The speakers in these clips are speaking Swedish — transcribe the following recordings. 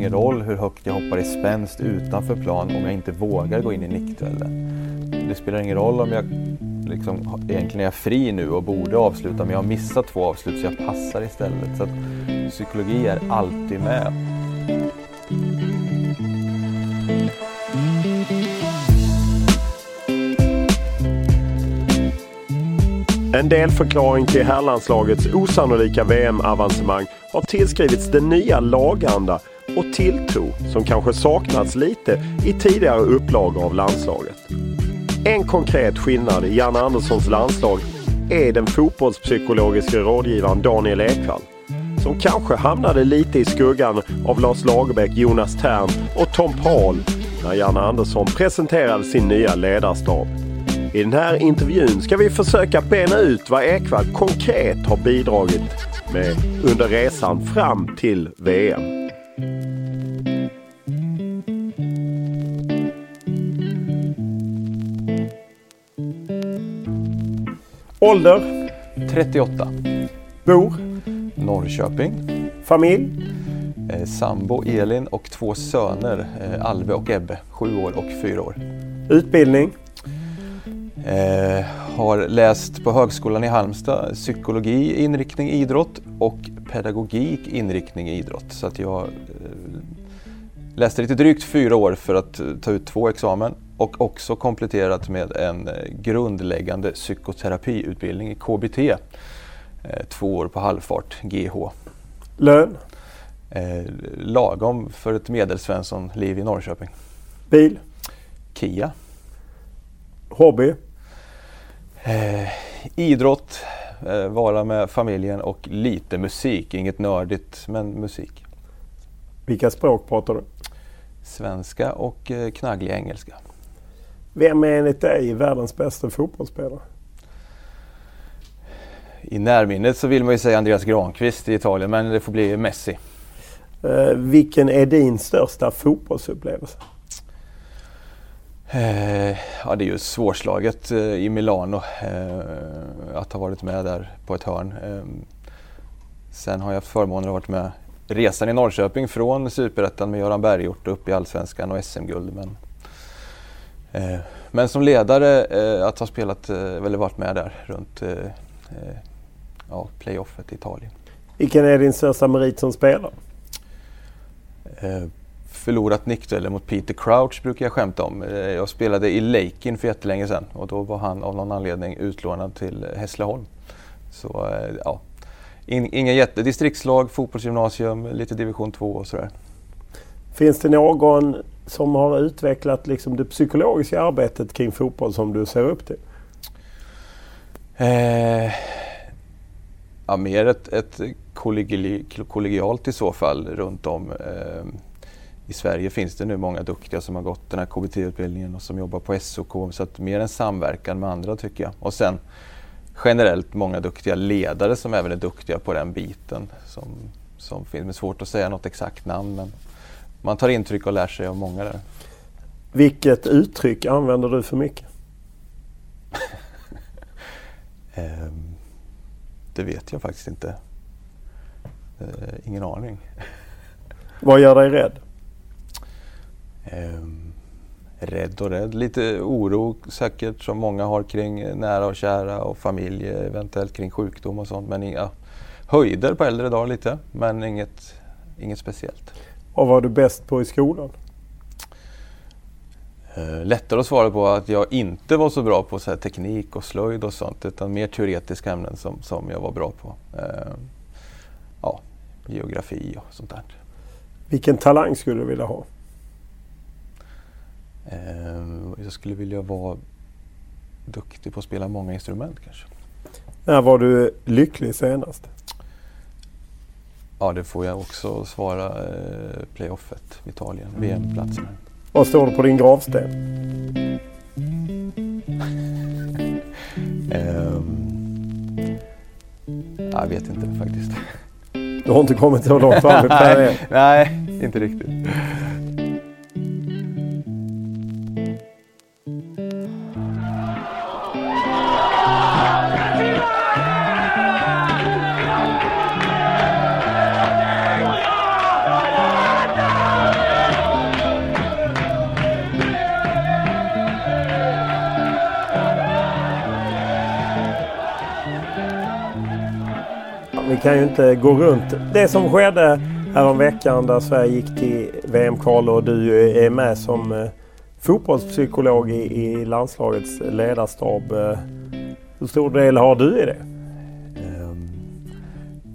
Ingen roll hur högt jag hoppar i spänst utanför plan om jag inte vågar gå in i nickduellen. Det spelar ingen roll om jag liksom, egentligen är fri nu och borde avsluta men jag har missat två avslut så jag passar istället. Så att psykologi är alltid med. En delförklaring till herrlandslagets osannolika VM-avancemang har tillskrivits den nya laganda och tilltro som kanske saknats lite i tidigare upplagor av landslaget. En konkret skillnad i Janne Anderssons landslag är den fotbollspsykologiska rådgivaren Daniel Ekvall. Som kanske hamnade lite i skuggan av Lars Lagerbäck, Jonas Tern och Tom Paul när Janne Andersson presenterade sin nya ledarstab. I den här intervjun ska vi försöka bena ut vad Ekvall konkret har bidragit med under resan fram till VM. Ålder? 38. Bor? Norrköping. Familj? Eh, sambo Elin och två söner, eh, Alve och Ebbe, sju år och fyra år. Utbildning? Eh, har läst på Högskolan i Halmstad psykologi, inriktning idrott och pedagogik, inriktning idrott. Så att jag eh, läste lite drygt fyra år för att ta ut två examen och också kompletterat med en eh, grundläggande psykoterapiutbildning i KBT. Eh, två år på halvfart, GH. Lön? Eh, lagom för ett medelsvensson-liv i Norrköping. Bil? Kia. Hobby? Eh, idrott, eh, vara med familjen och lite musik. Inget nördigt, men musik. Vilka språk pratar du? Svenska och knagglig engelska. Vem är enligt dig världens bästa fotbollsspelare? I närminnet så vill man ju säga Andreas Granqvist i Italien, men det får bli Messi. Eh, vilken är din största fotbollsupplevelse? Eh, ja, det är ju svårslaget eh, i Milano eh, att ha varit med där på ett hörn. Eh, sen har jag förmånen att ha varit med resan i Norrköping från Superettan med Göran Berghjort upp i Allsvenskan och SM-guld. Men, men som ledare eh, att ha spelat, eller varit med där runt ja, playoffet i Italien. Vilken är din största merit som spelare? förlorat nickdueller mot Peter Crouch brukar jag skämta om. Jag spelade i Lakin för jättelänge sedan och då var han av någon anledning utlånad till Hässleholm. Så ja, inga jätte... Distriktslag, fotbollsgymnasium, lite division 2 och sådär. Finns det någon som har utvecklat liksom det psykologiska arbetet kring fotboll som du ser upp till? Eh, Ja, mer ett, ett kollegialt i så fall runt om. Eh, I Sverige finns det nu många duktiga som har gått den här KBT-utbildningen och som jobbar på SOK. Så att mer en samverkan med andra tycker jag. Och sen generellt många duktiga ledare som även är duktiga på den biten. Som, som finns. Det är svårt att säga något exakt namn men man tar intryck och lär sig av många där. Vilket uttryck använder du för mycket? um, det vet jag faktiskt inte. Uh, ingen aning. Vad gör dig rädd? Um, rädd och rädd. Lite oro säkert som många har kring nära och kära och familj, eventuellt kring sjukdom och sånt. Men inga höjder på äldre dagar lite, men inget, inget speciellt. Vad var du bäst på i skolan? Uh, lättare att svara på att jag inte var så bra på så teknik och slöjd och sånt utan mer teoretiska ämnen som, som jag var bra på. Uh, ja, geografi och sånt där. Vilken talang skulle du vilja ha? Uh, jag skulle vilja vara duktig på att spela många instrument kanske. När var du lycklig senast? Ja, det får jag också svara eh, playoffet, Italien, VM-platsen. Vad står det på din gravsten? um, jag vet inte faktiskt. Du har inte kommit så långt fram i karriären? Nej, inte riktigt. Kan ju inte gå runt det som skedde häromveckan där Sverige gick till VM-kval och du är med som eh, fotbollspsykolog i, i landslagets ledarstab. Eh, hur stor del har du i det? Ehm,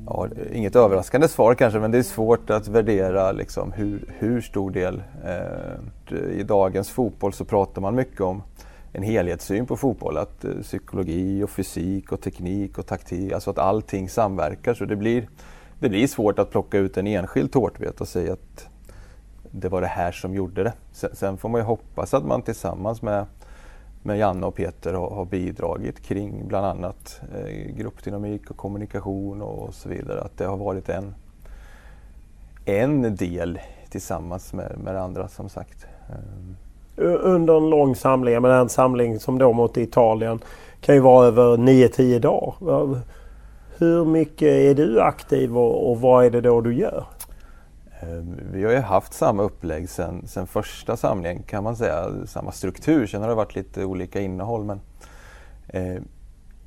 ja, inget överraskande svar kanske men det är svårt att värdera liksom, hur, hur stor del. Eh, I dagens fotboll så pratar man mycket om en helhetssyn på fotboll. Att eh, psykologi och fysik och teknik och taktik, alltså att allting samverkar. Så det blir, det blir svårt att plocka ut en enskild tårtbit och säga att det var det här som gjorde det. Sen, sen får man ju hoppas att man tillsammans med, med Janne och Peter har, har bidragit kring bland annat eh, gruppdynamik och kommunikation och, och så vidare. Att det har varit en, en del tillsammans med, med det andra som sagt. Um, under en lång samling, men en samling som då mot Italien kan ju vara över 9-10 dagar. Hur mycket är du aktiv och, och vad är det då du gör? Ehm, vi har ju haft samma upplägg sen, sen första samlingen kan man säga, samma struktur. Sen har det varit lite olika innehåll. Men, eh,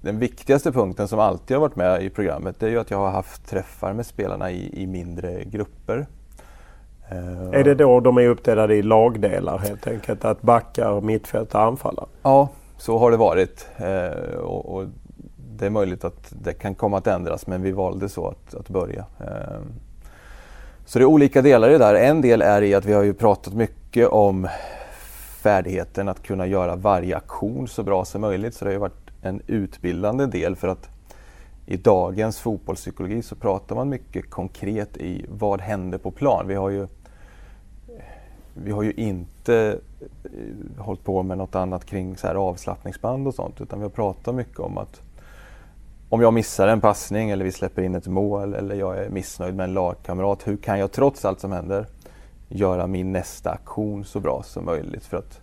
den viktigaste punkten som alltid har varit med i programmet det är ju att jag har haft träffar med spelarna i, i mindre grupper. Är det då de är uppdelade i lagdelar helt enkelt? Att backar, mittfält och anfallare? Ja, så har det varit. Eh, och, och, det är möjligt att det kan komma att ändras men vi valde så att, att börja. Eh, så det är olika delar i det där. En del är i att vi har ju pratat mycket om färdigheten att kunna göra varje aktion så bra som möjligt. Så det har ju varit en utbildande del för att i dagens fotbollspsykologi så pratar man mycket konkret i vad händer på plan. Vi har ju vi har ju inte eh, hållit på med något annat kring så här avslappningsband och sånt utan vi har pratat mycket om att om jag missar en passning eller vi släpper in ett mål eller jag är missnöjd med en lagkamrat, hur kan jag trots allt som händer göra min nästa aktion så bra som möjligt? För att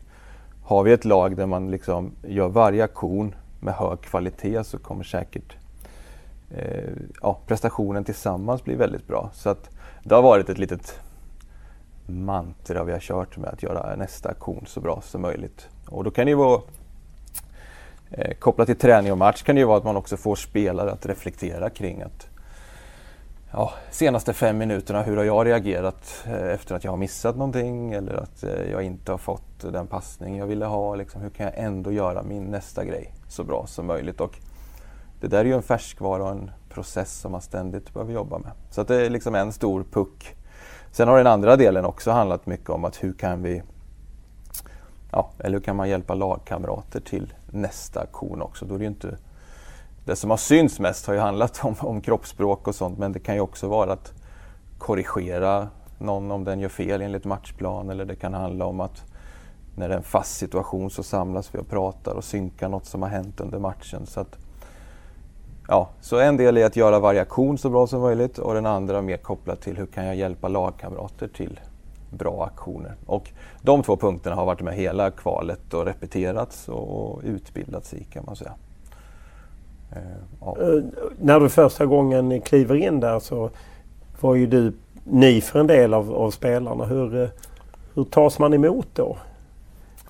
har vi ett lag där man liksom gör varje aktion med hög kvalitet så kommer säkert eh, ja, prestationen tillsammans bli väldigt bra. Så att det har varit ett litet mantra vi har kört med att göra nästa aktion så bra som möjligt. Och då kan det ju vara eh, kopplat till träning och match kan det ju vara att man också får spelare att reflektera kring att ja, senaste fem minuterna, hur har jag reagerat eh, efter att jag har missat någonting eller att eh, jag inte har fått den passning jag ville ha. Liksom, hur kan jag ändå göra min nästa grej så bra som möjligt? Och det där är ju en färskvara och en process som man ständigt behöver jobba med. Så att det är liksom en stor puck Sen har den andra delen också handlat mycket om att hur kan vi ja, eller hur kan man hjälpa lagkamrater till nästa aktion också. Då är det inte det som har synts mest har ju handlat om, om kroppsspråk och sånt men det kan ju också vara att korrigera någon om den gör fel enligt matchplan eller det kan handla om att när det är en fast situation så samlas vi och pratar och synkar något som har hänt under matchen. Så, att, ja, så en del är att göra variation så bra som möjligt och den andra mer kopplat till hur kan jag hjälpa lagkamrater till bra aktioner. Och de två punkterna har varit med hela kvalet och repeterats och utbildats i kan man säga. Eh, ja. Eh, när du första gången kliver in där så var ju du ny för en del av, av spelarna. Hur, eh, hur tas man emot då?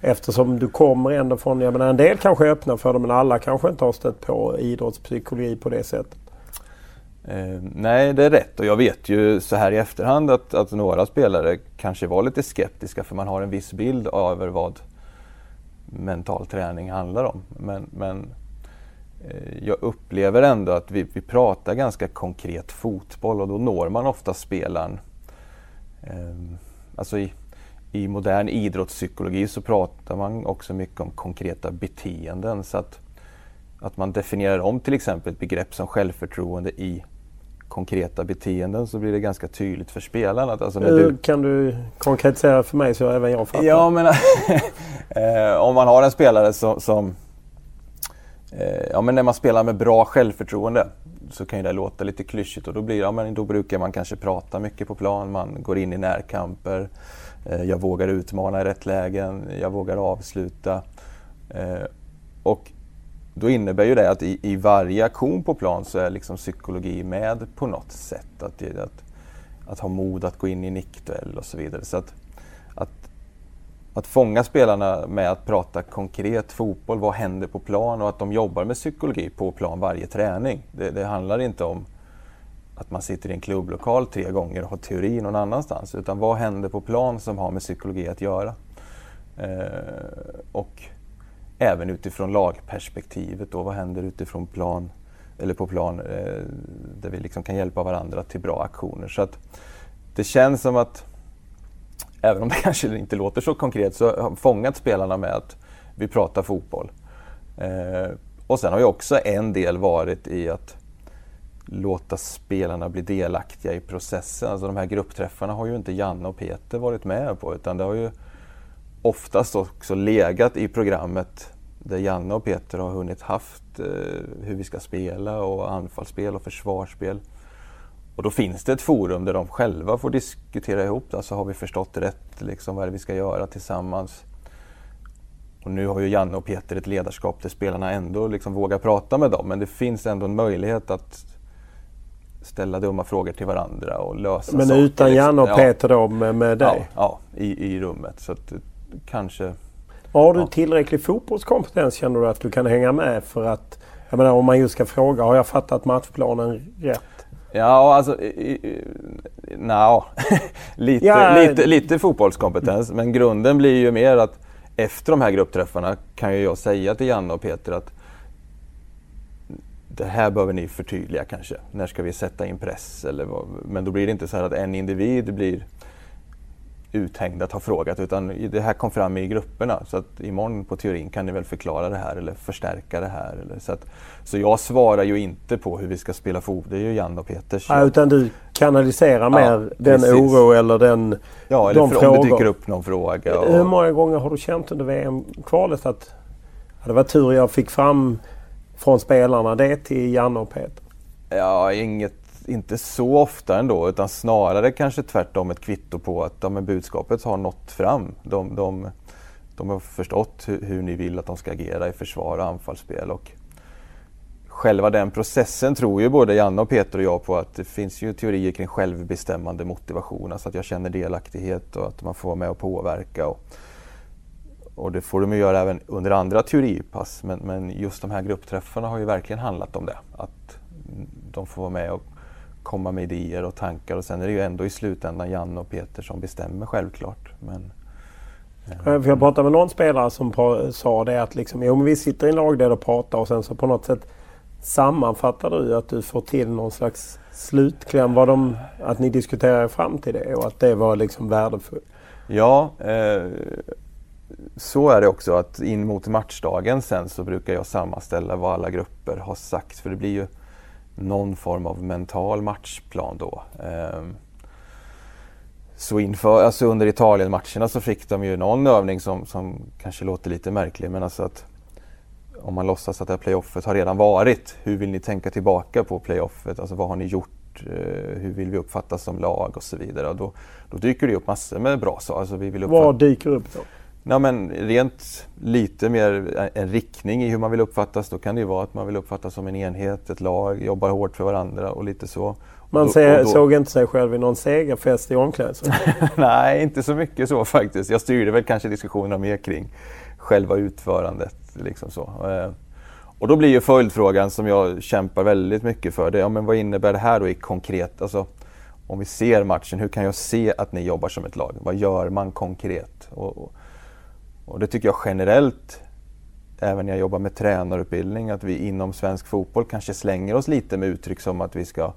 Eftersom du kommer ändå från, jag menar en del kanske är öppna för det men alla kanske inte har stött på idrottspsykologi på det sättet. Eh, nej, det är rätt och jag vet ju så här i efterhand att, att några spelare kanske var lite skeptiska för man har en viss bild över vad mental träning handlar om. Men, men eh, jag upplever ändå att vi, vi pratar ganska konkret fotboll och då når man ofta spelaren. Eh, alltså i, i modern idrottspsykologi så pratar man också mycket om konkreta beteenden. Så att, att man definierar om till exempel ett begrepp som självförtroende i konkreta beteenden så blir det ganska tydligt för spelaren. Att, alltså du... Kan du konkretisera för mig så även jag fattar? Ja, men eh, om man har en spelare som, som eh, ja, men när man spelar med bra självförtroende så kan det låta lite klyschigt och då, blir, ja, men då brukar man kanske prata mycket på plan, man går in i närkamper, eh, Eh, jag vågar utmana i rätt lägen, jag vågar avsluta. Eh, och då innebär ju det att i, i varje aktion på plan så är liksom psykologi med på något sätt. Att, att, att ha mod att gå in i nickduell och så vidare. Så att, att, att fånga spelarna med att prata konkret fotboll, vad händer på plan och att de jobbar med psykologi på plan varje träning. Det, det handlar inte om att man sitter i en klubblokal tre gånger och har teori någon annanstans. Utan vad händer på plan som har med psykologi att göra? Eh, och även utifrån lagperspektivet. Då, vad händer utifrån plan, eller på plan eh, där vi liksom kan hjälpa varandra till bra aktioner. Så att det känns som att, även om det kanske inte låter så konkret, så har fångat spelarna med att vi pratar fotboll. Eh, och sen har ju också en del varit i att låta spelarna bli delaktiga i processen. Alltså de här gruppträffarna har ju inte Janne och Peter varit med på utan det har ju oftast också legat i programmet där Janne och Peter har hunnit haft eh, hur vi ska spela och anfallsspel och försvarsspel. Och då finns det ett forum där de själva får diskutera ihop Alltså har vi förstått rätt? Liksom, vad är det vi ska göra tillsammans? Och nu har ju Janne och Peter ett ledarskap där spelarna ändå liksom vågar prata med dem. Men det finns ändå en möjlighet att ställa dumma frågor till varandra och lösa Men saker. Men utan Janne och Peter då med, med dig? Ja, ja i, i rummet. Så att, kanske... Har du tillräcklig fotbollskompetens känner du att du kan hänga med för att... Jag menar om man just ska fråga, har jag fattat matchplanen rätt? Ja, alltså... Nja, lite, ja, lite, lite fotbollskompetens. Men grunden blir ju mer att efter de här gruppträffarna kan ju jag säga till Janne och Peter att det här behöver ni förtydliga kanske. När ska vi sätta in press? Eller vad? Men då blir det inte så här att en individ blir uthängd att ha frågat utan det här kom fram i grupperna. Så att imorgon på teorin kan ni väl förklara det här eller förstärka det här. Eller, så, att, så jag svarar ju inte på hur vi ska spela fotboll, det är ju Janne och Peters. Ja, utan du kanaliserar mer ja, den precis. oro eller den Ja, eller de för, frågor. om det dyker upp någon fråga. Och... Hur många gånger har du känt under VM-kvalet att ja, det var tur jag fick fram från spelarna det till Janne och Peter? Ja, inget inte så ofta ändå utan snarare kanske tvärtom ett kvitto på att ja, budskapet har nått fram. De, de, de har förstått hur, hur, ni vill att de ska agera i försvar och anfallsspel. Och själva den processen tror ju både Janne och Peter och jag på att det finns ju teorier kring självbestämmande motivation. Alltså att jag känner delaktighet och att man får vara med och påverka. Och, och det får de ju göra även under andra teoripass. Men, men just de här gruppträffarna har ju verkligen handlat om det. Att de får vara med och komma med idéer och tankar och sen är det ju ändå i slutändan Janne och Peter som bestämmer självklart. Men, eh. jag pratade med någon spelare som sa det att liksom, jo, men vi sitter i en lagdel och pratar och sen så på något sätt sammanfattar du att du får till någon slags slutkläm. Var de, att ni diskuterar fram till det och att det var liksom värdefullt? Ja, eh, så är det också att in mot matchdagen sen så brukar jag sammanställa vad alla grupper har sagt för det blir ju någon form av mental matchplan då. Ehm, så inför, alltså under Italien-matcherna så fick de ju någon övning som, som kanske låter lite märklig men alltså att om man låtsas att det här playoffet har redan varit, hur vill ni tänka tillbaka på playoffet? Alltså vad har ni gjort? Eh, hur vill vi uppfattas som lag och så vidare? Och då, då dyker det upp massor med bra saker. Alltså vi vill uppfatta... Vad dyker upp då? Ja, men rent lite mer en riktning i hur man vill uppfattas. Då kan det ju vara att man vill uppfattas som en enhet, ett lag, jobbar hårt för varandra och lite så. Man ser, då, såg inte sig själv i någon segerfest i omklädningsrummet? Nej, inte så mycket så faktiskt. Jag styrde väl kanske diskussionerna mer kring själva utförandet. Liksom så. Eh, och då blir ju följdfrågan som jag kämpar väldigt mycket för, det, ja, men vad innebär det här då i konkret? Alltså, om vi ser matchen, hur kan jag se att ni jobbar som ett lag? Vad gör man konkret? Och, och, och det tycker jag generellt, även när jag jobbar med tränarutbildning, att vi inom svensk fotboll kanske slänger oss lite med uttryck som att vi ska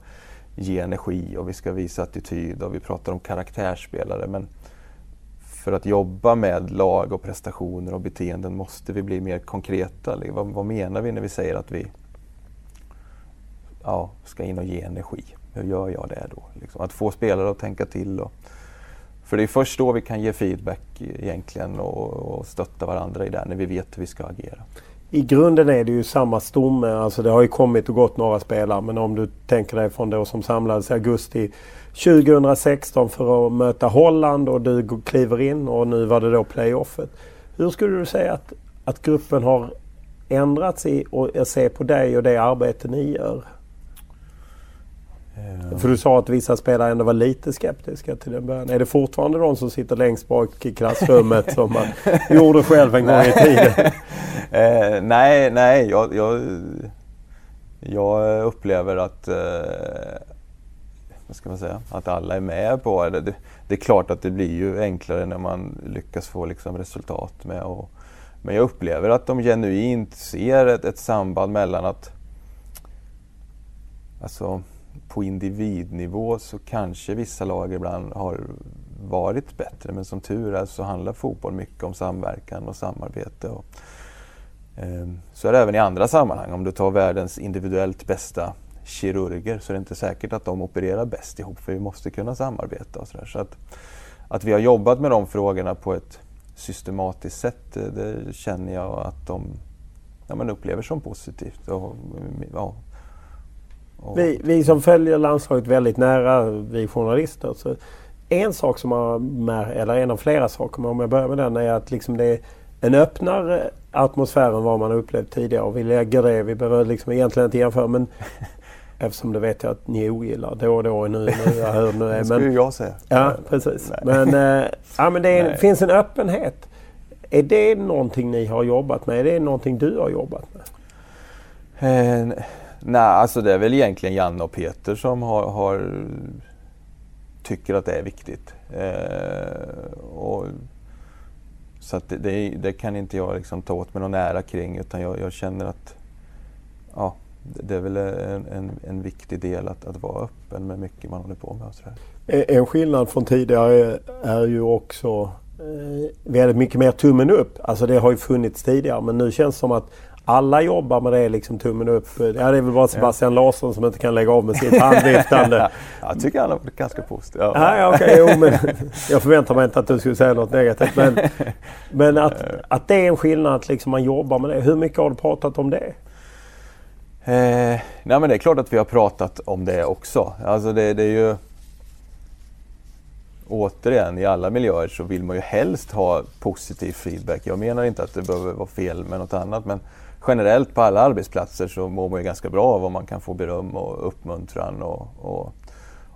ge energi och vi ska visa attityd och vi pratar om karaktärsspelare. Men för att jobba med lag och prestationer och beteenden måste vi bli mer konkreta. Liksom, vad, vad menar vi när vi säger att vi ja, ska in och ge energi? Hur gör jag det då? Liksom att få spelare att tänka till. Och, för det är först då vi kan ge feedback egentligen och, och stötta varandra i det, när vi vet hur vi ska agera. I grunden är det ju samma stomme. Alltså det har ju kommit och gått några spelare. Men om du tänker dig från då som samlades i augusti 2016 för att möta Holland och du kliver in och nu var det då playoffet. Hur skulle du säga att, att gruppen har ändrats i och se på dig och det arbete ni gör? Ja. För du sa att vissa spelare ändå var lite skeptiska till den början. Är det fortfarande de som sitter längst bak i klassrummet som man gjorde själv en gång i tiden? eh, nej, nej. Jag, jag, jag upplever att, eh, vad ska man säga, att alla är med på det. det. det. är klart att det blir ju enklare när man lyckas få liksom, resultat med och, Men jag upplever att de genuint ser ett, ett samband mellan att Alltså, på individnivå så kanske vissa lag ibland har varit bättre men som tur är så handlar fotboll mycket om samverkan och samarbete. Och, eh, så är det även i andra sammanhang. Om du tar världens individuellt bästa kirurger så är det inte säkert att de opererar bäst ihop för vi måste kunna samarbeta. Och så, där. så att, att vi har jobbat med de frågorna på ett systematiskt sätt eh, det, känner jag att de ja, men upplever som positivt. Och, ja, vi, vi som följer landslaget väldigt nära, vi journalister. Så en sak som har, eller en av flera saker, om jag börjar med den, är att liksom det är en öppnare atmosfär än vad man har upplevt tidigare. Och vi lägger det, vi behöver liksom egentligen inte jämföra men eftersom det vet jag att ni ogillar då och då. Nu, nu, jag hör nu det skulle jag säga. Ja, precis. Men, äh, ja, men det är, finns en öppenhet. Är det någonting ni har jobbat med? Är det någonting du har jobbat med? Eh, Nej, alltså det är väl egentligen Janne och Peter som har, har tycker att det är viktigt. Eh, och, så att det, det, det, kan inte jag liksom ta åt mig någon ära kring utan jag, jag känner att ja, det är väl en, en, en, viktig del att, att vara öppen med mycket man håller på med. Och sådär. En skillnad från tidigare är ju också eh, väldigt mycket mer tummen upp. Alltså det har ju funnits tidigare men nu känns det som att alla jobbar med det, liksom tummen upp. Ja, det är väl bara Sebastian ja. Larsson som inte kan lägga av med sitt handviftande. jag tycker han har varit ganska positiv. Ja. Ja, okay, jo, men jag förväntar mig inte att du skulle säga något negativt. Men, men att, att det är en skillnad att liksom man jobbar med det. Hur mycket har du pratat om det? Eh, nej men det är klart att vi har pratat om det också. Alltså det, det är ju återigen, i alla miljöer så vill man ju helst ha positiv feedback. Jag menar inte att det behöver vara fel med något annat men generellt på alla arbetsplatser så mår man ju ganska bra av om man kan få beröm och uppmuntran och, och,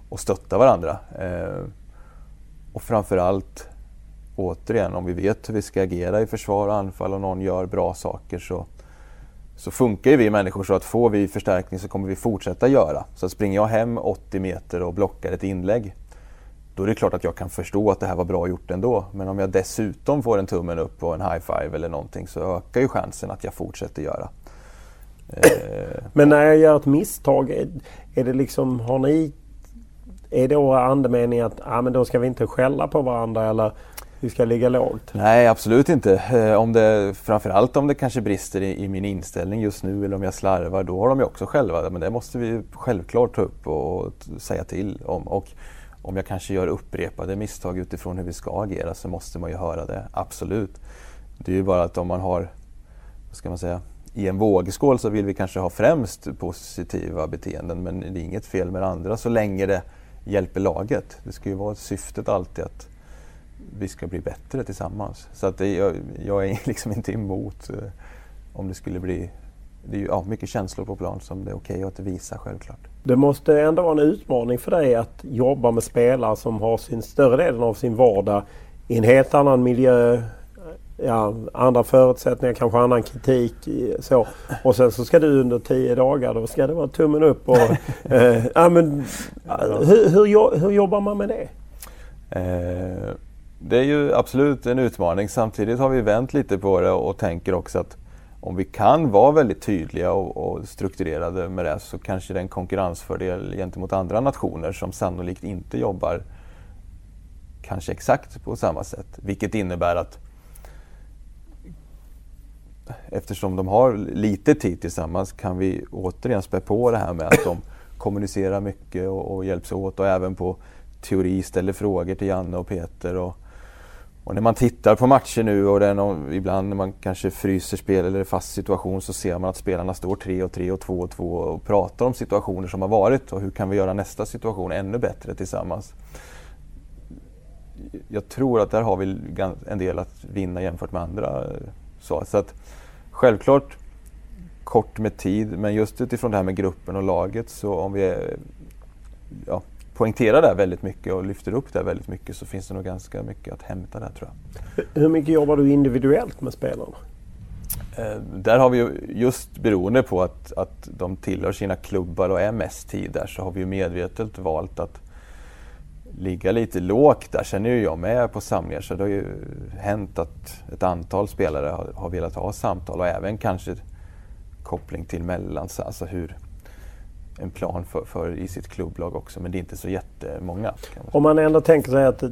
och stötta varandra. Eh, och framförallt, återigen, om vi vet hur vi ska agera i försvar och anfall och någon gör bra saker så, så funkar ju vi människor så att får vi förstärkning så kommer vi fortsätta göra. Så springer jag hem 80 meter och blockar ett inlägg då är det klart att jag kan förstå att det här var bra gjort ändå. Men om jag dessutom får en tummen upp och en high five eller någonting så ökar ju chansen att jag fortsätter göra. Eh, Men när jag gör ett misstag, är, det liksom, har ni... Är då andemeningen att ah, men då ska vi inte skälla på varandra eller vi ska ligga lågt? Nej, absolut inte. Eh, om det, framförallt om det kanske brister i, i, min inställning just nu eller om jag slarvar, då har de ju också själva, men det måste vi självklart ta upp och säga till om. Och om jag kanske gör upprepade misstag utifrån hur vi ska agera så måste man ju höra det, absolut. Det är ju bara att om man har, vad ska man säga, i en vågskål så vill vi kanske ha främst positiva beteenden men det är inget fel med det andra så länge det hjälper laget. Det ska ju vara syftet alltid att vi ska bli bättre tillsammans. Så att det, jag, jag är liksom inte emot eh, om det skulle bli... Det är ju ja, mycket känslor på plan som det är okej okay att visa självklart. Det måste ändå vara en utmaning för dig att jobba med spelare som har sin större delen av sin vardag i en helt annan miljö, ja, andra förutsättningar, kanske annan kritik. Så. Och sen så ska du under tio dagar, då ska det vara tummen upp. Och, eh, ja, men, hur, hur, hur, jobbar man med det? Eh, det är ju absolut en utmaning. Samtidigt har vi vänt lite på det och tänker också att om vi kan vara väldigt tydliga och, och strukturerade med det så kanske det är en konkurrensfördel gentemot andra nationer som sannolikt inte jobbar kanske exakt på samma sätt. Vilket innebär att eftersom de har lite tid tillsammans kan vi återigen spä på det här med att de kommunicerar mycket och, och hjälps åt och även på teori ställer frågor till Janne och Peter. Och, och när man tittar på matcher nu och det är någon, ibland när man kanske fryser spel eller är fast situation så ser man att spelarna står 3 och 3 och 2 och 2 och pratar om situationer som har varit och hur kan vi göra nästa situation ännu bättre tillsammans. Jag tror att där har vi en del att vinna jämfört med andra. Så, så att, självklart kort med tid men just utifrån det här med gruppen och laget så om vi ja, poängterar det väldigt mycket och lyfter upp det väldigt mycket så finns det nog ganska mycket att hämta där tror jag. Hur mycket jobbar du individuellt med spelarna? Eh, där har vi ju, just beroende på att, att de tillhör sina klubbar och är mest tid där så har vi ju medvetet valt att ligga lite lågt där. Sen är ju jag med på samlingar så det har ju hänt att ett antal spelare har, har velat ha samtal och även kanske koppling till mellan, alltså hur, en plan för, för, i sitt klubblag också, men det är inte så jättemånga. Om man ändå tänker sig att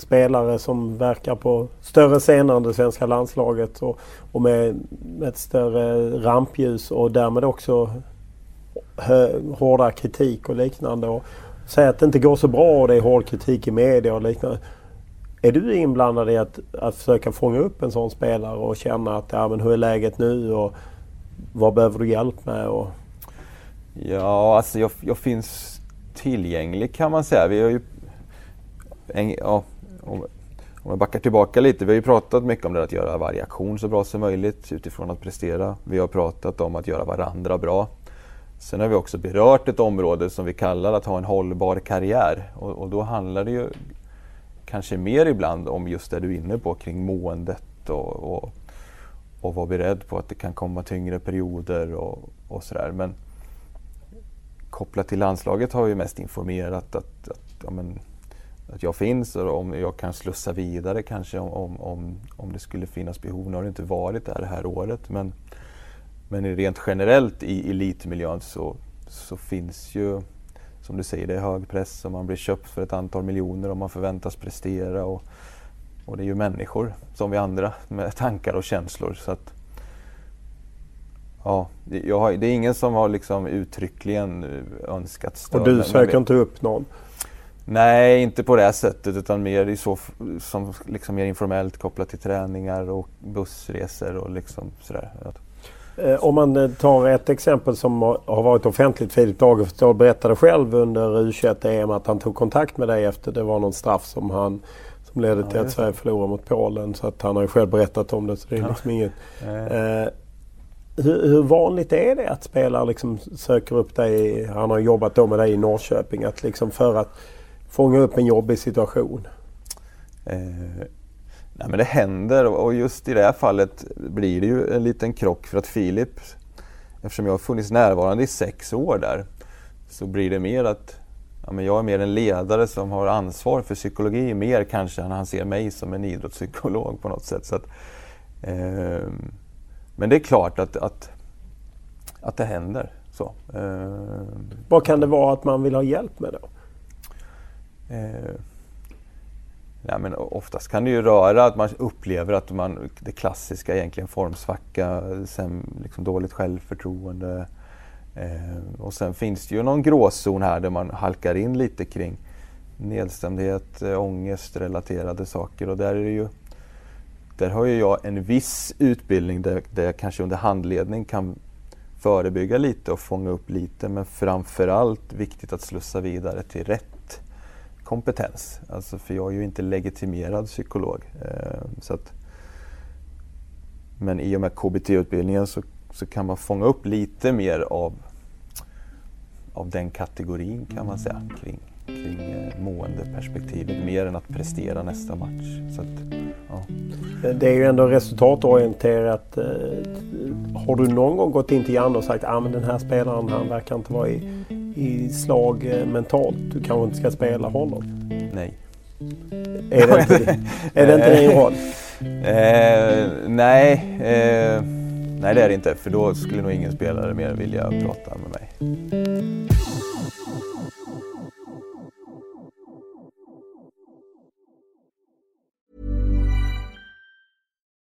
spelare som verkar på större scener än det svenska landslaget och, och med, med, ett större rampljus och därmed också hö, hårdare kritik och liknande. Och säga att det inte går så bra och det är hård kritik i media och liknande. Är du inblandad i att, att försöka fånga upp en sån spelare och känna att ja, men hur är läget nu och vad behöver du hjälp med? Och, Ja, alltså jag, jag finns tillgänglig kan man säga. Vi har ju, en, ja, om, om jag backar tillbaka lite, vi har ju pratat mycket om det att göra varje aktion så bra som möjligt utifrån att prestera. Vi har pratat om att göra varandra bra. Sen har vi också berört ett område som vi kallar att ha en hållbar karriär och, och då handlar det ju kanske mer ibland om just det du är inne på kring måendet och, och, och vara beredd på att det kan komma tyngre perioder och, och sådär. Men kopplat till landslaget har vi mest informerat att, att, ja, men, att jag finns och om jag kan slussa vidare kanske om, om, om det skulle finnas behov. Nu har det inte varit där det här året men, men rent generellt i elitmiljön så, så finns ju som du säger, det är hög press och man blir köpt för ett antal miljoner och man förväntas prestera. Och, och det är ju människor som vi andra med tankar och känslor. Så att, Ja, har, det är ingen som har liksom uttryckligen eh, önskat stöd. Och du söker inte upp någon? Nej, inte på det sättet utan mer i så, som liksom mer informellt kopplat till träningar och bussresor och liksom sådär. Eh, om man eh, tar ett exempel som har varit offentligt. Filip Dagerstål berättade själv under U21-EM att han tog kontakt med dig efter det var någon straff som han som ledde till ja, att Sverige förlorade mot Polen. Så att han har ju själv berättat om det så det är liksom inget. Eh, hur, hur, vanligt är det att spelare liksom söker upp dig? Han har jobbat då med dig i Norrköping. Att liksom för att fånga upp en jobbig situation. Eh, nej men det händer och just i det här fallet blir det ju en liten krock för att Filip, eftersom jag har funnits närvarande i sex år där, så blir det mer att ja, men jag är mer en ledare som har ansvar för psykologi mer kanske än han ser mig som en idrottspsykolog på något sätt. Så att, eh, men det är klart att, att, att det händer. Så. Eh, Vad kan det vara att man vill ha hjälp med då? Eh, Ja, men oftast kan det ju röra att man upplever att man, det klassiska egentligen formsvacka, sen liksom dåligt självförtroende. Eh, och sen finns det ju någon gråzon här där man halkar in lite kring nedstämdhet, äh, ångest, relaterade saker och där är det ju där har ju jag en viss utbildning där, där jag kanske under handledning kan förebygga lite och fånga upp lite men framförallt viktigt att slussa vidare till rätt kompetens. Alltså för jag är ju inte legitimerad psykolog. Eh, så att, men i och med KBT-utbildningen så, så kan man fånga upp lite mer av, av den kategorin kan man säga kring, kring eh, måendeperspektivet mer än att prestera nästa match. Så att, ja. Det är ju ändå resultatorienterat. Eh, har du någon gång gått in till Janne och sagt att ah, den här spelaren han verkar inte vara i, i slag eh, mentalt. Du kanske inte ska spela honom? Nej. Är det inte, är det inte din roll? Eh, nej, eh, nej det är det inte. För då skulle nog ingen spelare mer vilja prata med mig.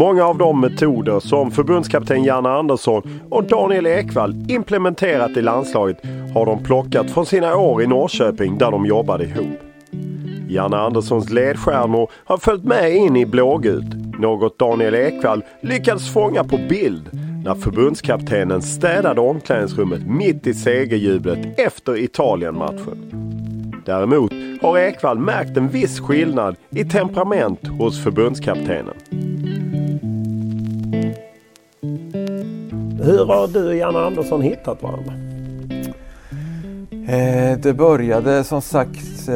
Många av de metoder som förbundskapten Janne Andersson och Daniel Ekvall implementerat i landslaget har de plockat från sina år i Norrköping där de jobbade ihop. Janne Anderssons ledstjärnor har följt med in i blågult. Något Daniel Ekvall lyckades fånga på bild när förbundskaptenen städade omklädningsrummet mitt i segerjublet efter Italienmatchen. Däremot har Ekvall märkt en viss skillnad i temperament hos förbundskaptenen. Hur har du och Janne Andersson hittat varandra? Eh, det började som sagt, eh,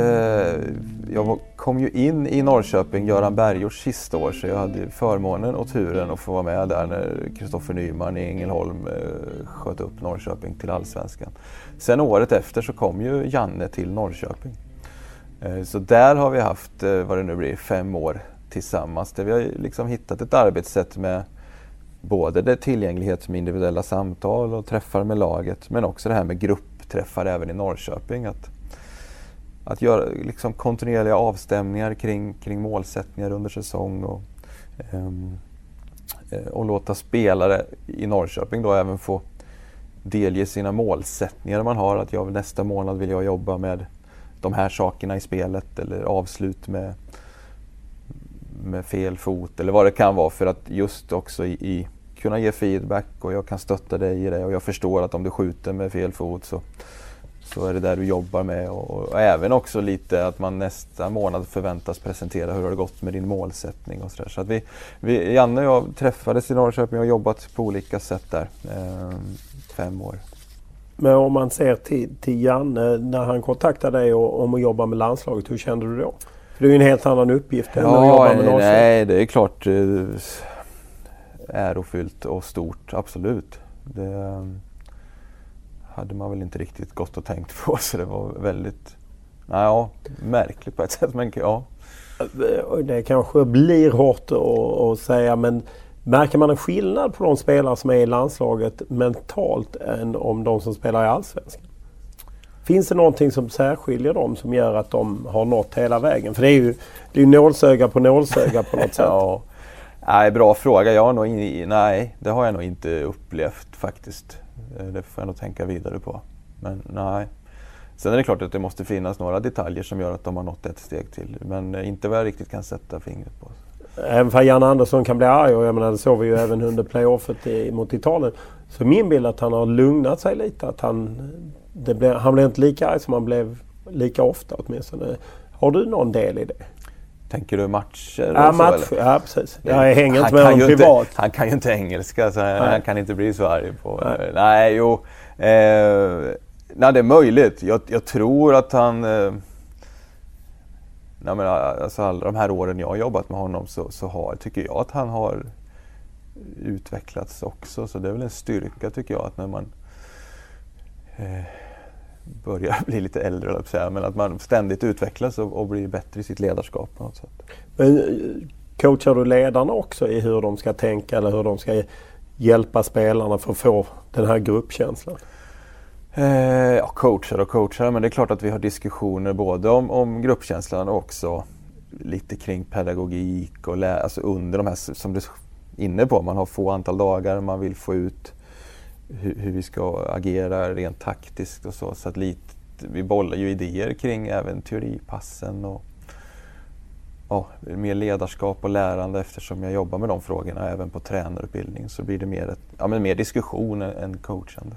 jag kom ju in i Norrköping Göran Bergårds sista år så jag hade förmånen och turen att få vara med där när Kristoffer Nyman i Ängelholm eh, sköt upp Norrköping till Allsvenskan. Sen året efter så kom ju Janne till Norrköping. Eh, så där har vi haft, eh, vad det nu blir, fem år tillsammans där vi har liksom hittat ett arbetssätt med både det tillgänglighet med individuella samtal och träffar med laget men också det här med gruppträffar även i Norrköping. Att, att göra liksom kontinuerliga avstämningar kring, kring målsättningar under säsong och, um, och låta spelare i Norrköping då även få delge sina målsättningar man har. Att jag nästa månad vill jag jobba med de här sakerna i spelet eller avslut med, med fel fot eller vad det kan vara för att just också i, i kunna ge feedback och jag kan stötta dig i det och jag förstår att om du skjuter med fel fot så, så är det där du jobbar med och, och även också lite att man nästa månad förväntas presentera hur det har gått med din målsättning och sådär. Så att vi, vi, Janne och jag träffades i Norrköping och jobbat på olika sätt där. Eh, fem år. Men om man ser till, till Janne när han kontaktade dig om att jobba med landslaget, hur kände du då? För det är ju en helt annan uppgift än ja, att jobba med Norrköping. Nej, det är klart eh, ärofyllt och stort, absolut. Det eh, hade man väl inte riktigt gått och tänkt på så det var väldigt ja, märkligt på ett sätt. Men ja. Det kanske blir hårt att säga men Märker man en skillnad på de spelare som är i landslaget mentalt än om de som spelar i Allsvenskan? Finns det någonting som särskiljer dem som gör att de har nått hela vägen? För det är ju det är nålsöga på nålsöga på något sätt. ja. Nej, bra fråga. Jag har nog in, nej, det har jag nog inte upplevt faktiskt. Eh, det får jag nog tänka vidare på. Men nej. Sen är det klart att det måste finnas några detaljer som gör att de har nått ett steg till. Men eh, inte vad jag riktigt kan sätta fingret på. Även för Jan Andersson kan bli arg och jag menar det såg vi ju även under playoffet i, mot Italien. Så min bild är att han har lugnat sig lite. Att han, det blev, han blev inte lika arg som han blev lika ofta åtminstone. Har du någon del i det? Tänker du matcher? Ja, matcher. Ja, precis. Jag hänger inte med honom privat. Inte, han kan ju inte engelska så han, han, kan inte bli så arg på... Nej, nej jo. Eh, nej, det är möjligt. Jag, jag tror att han... Eh, nej, men, alltså, alla de här åren jag har jobbat med honom så, så har, tycker jag att han har utvecklats också. Så det är väl en styrka tycker jag att när man eh, börjar bli lite äldre, eller säga, men att man ständigt utvecklas och, och, blir bättre i sitt ledarskap på något sätt. Men eh, coachar du ledarna också i hur de ska tänka eller hur de ska hjälpa spelarna för att få den här gruppkänslan? Eh, ja, coachar och coachar, men det är klart att vi har diskussioner både om, om gruppkänslan och också lite kring pedagogik och lä alltså under de här, som du är inne på, man har få antal dagar, man vill få ut hur, hur, vi ska agera rent taktiskt och så. Så att lite, vi bollar ju idéer kring även teoripassen och ja, mer ledarskap och lärande eftersom jag jobbar med de frågorna även på tränarutbildning så blir det mer, ett, ja, men mer diskussion än coachande.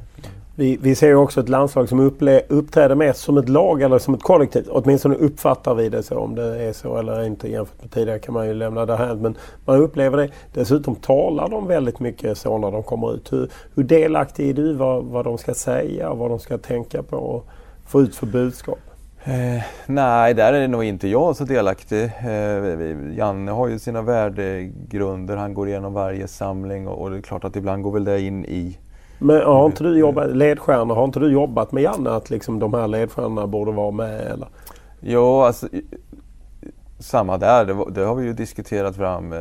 Vi, vi ser också ett landslag som upple, uppträder mer som ett lag eller som ett kollektiv. Åtminstone uppfattar vi det så. Om det är så eller inte jämfört med tidigare kan man ju lämna det här. Men man upplever det. Dessutom talar de väldigt mycket så när de kommer ut. Hur, hur delaktig är du vad, vad de ska säga och vad de ska tänka på och få ut för budskap? Eh, nej, där är nog inte jag så delaktig. Eh, Janne har ju sina värdegrunder. Han går igenom varje samling och, och, det är klart att ibland går väl det in i... Men har inte du jobbat, ledstjärnor, har inte du jobbat med Janne att liksom de här ledstjärnorna borde vara med? Eller? Jo, alltså samma där. Det, det, har vi ju diskuterat fram eh,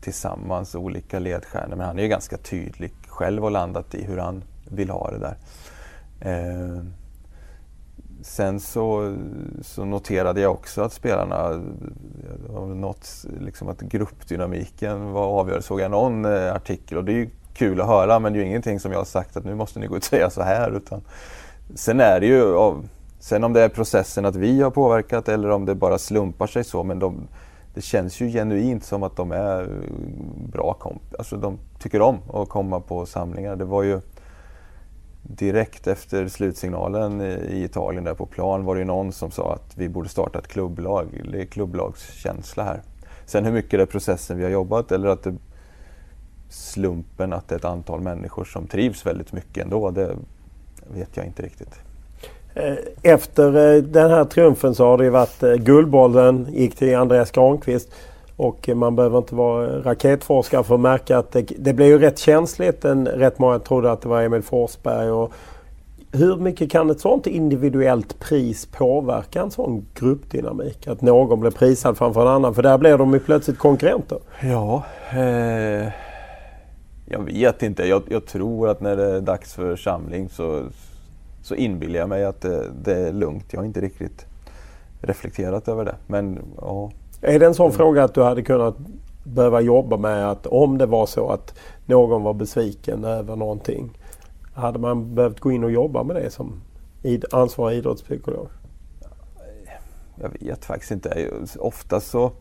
tillsammans, olika ledstjärnor. Men han är ju ganska tydlig själv och landat i hur han vill ha det där. Eh, Sen så, så, noterade jag också att spelarna, eh, något, liksom att gruppdynamiken var avgörande. Såg jag någon eh, artikel och det är ju kul att höra men det är ju ingenting som jag har sagt att nu måste ni gå ut och säga så här. Utan, sen är det ju, sen om det är processen att vi har påverkat eller om det bara slumpar sig så men de, det känns ju genuint som att de är bra komp alltså de tycker om att komma på samlingar. Det var ju direkt efter slutsignalen i Italien där på plan var det någon som sa att vi borde starta ett klubblag. Det är klubblagskänsla här. Sen hur mycket det är processen vi har jobbat eller att det slumpen att det är ett antal människor som trivs väldigt mycket ändå, det vet jag inte riktigt. Eh, efter eh, den här triumfen så har det varit eh, Guldbollen gick till Andreas Granqvist. Och man behöver inte vara raketforskare för att märka att det, det blev ju rätt känsligt. En, rätt många trodde att det var Emil Forsberg. Och hur mycket kan ett sånt individuellt pris påverka en sån gruppdynamik? Att någon blir prisad framför en annan. För där blir de ju plötsligt konkurrenter. Ja, eh, jag vet inte. Jag, jag, tror att när det är dags för samling så, så inbillar jag mig att det, det är lugnt. Jag har inte riktigt reflekterat över det. Men ja, är det en sån mm. fråga att du hade kunnat behöva jobba med att om det var så att någon var besviken över någonting. Hade man behövt gå in och jobba med det som ansvarig idrottspsykolog? Jag vet faktiskt inte. Ofta så,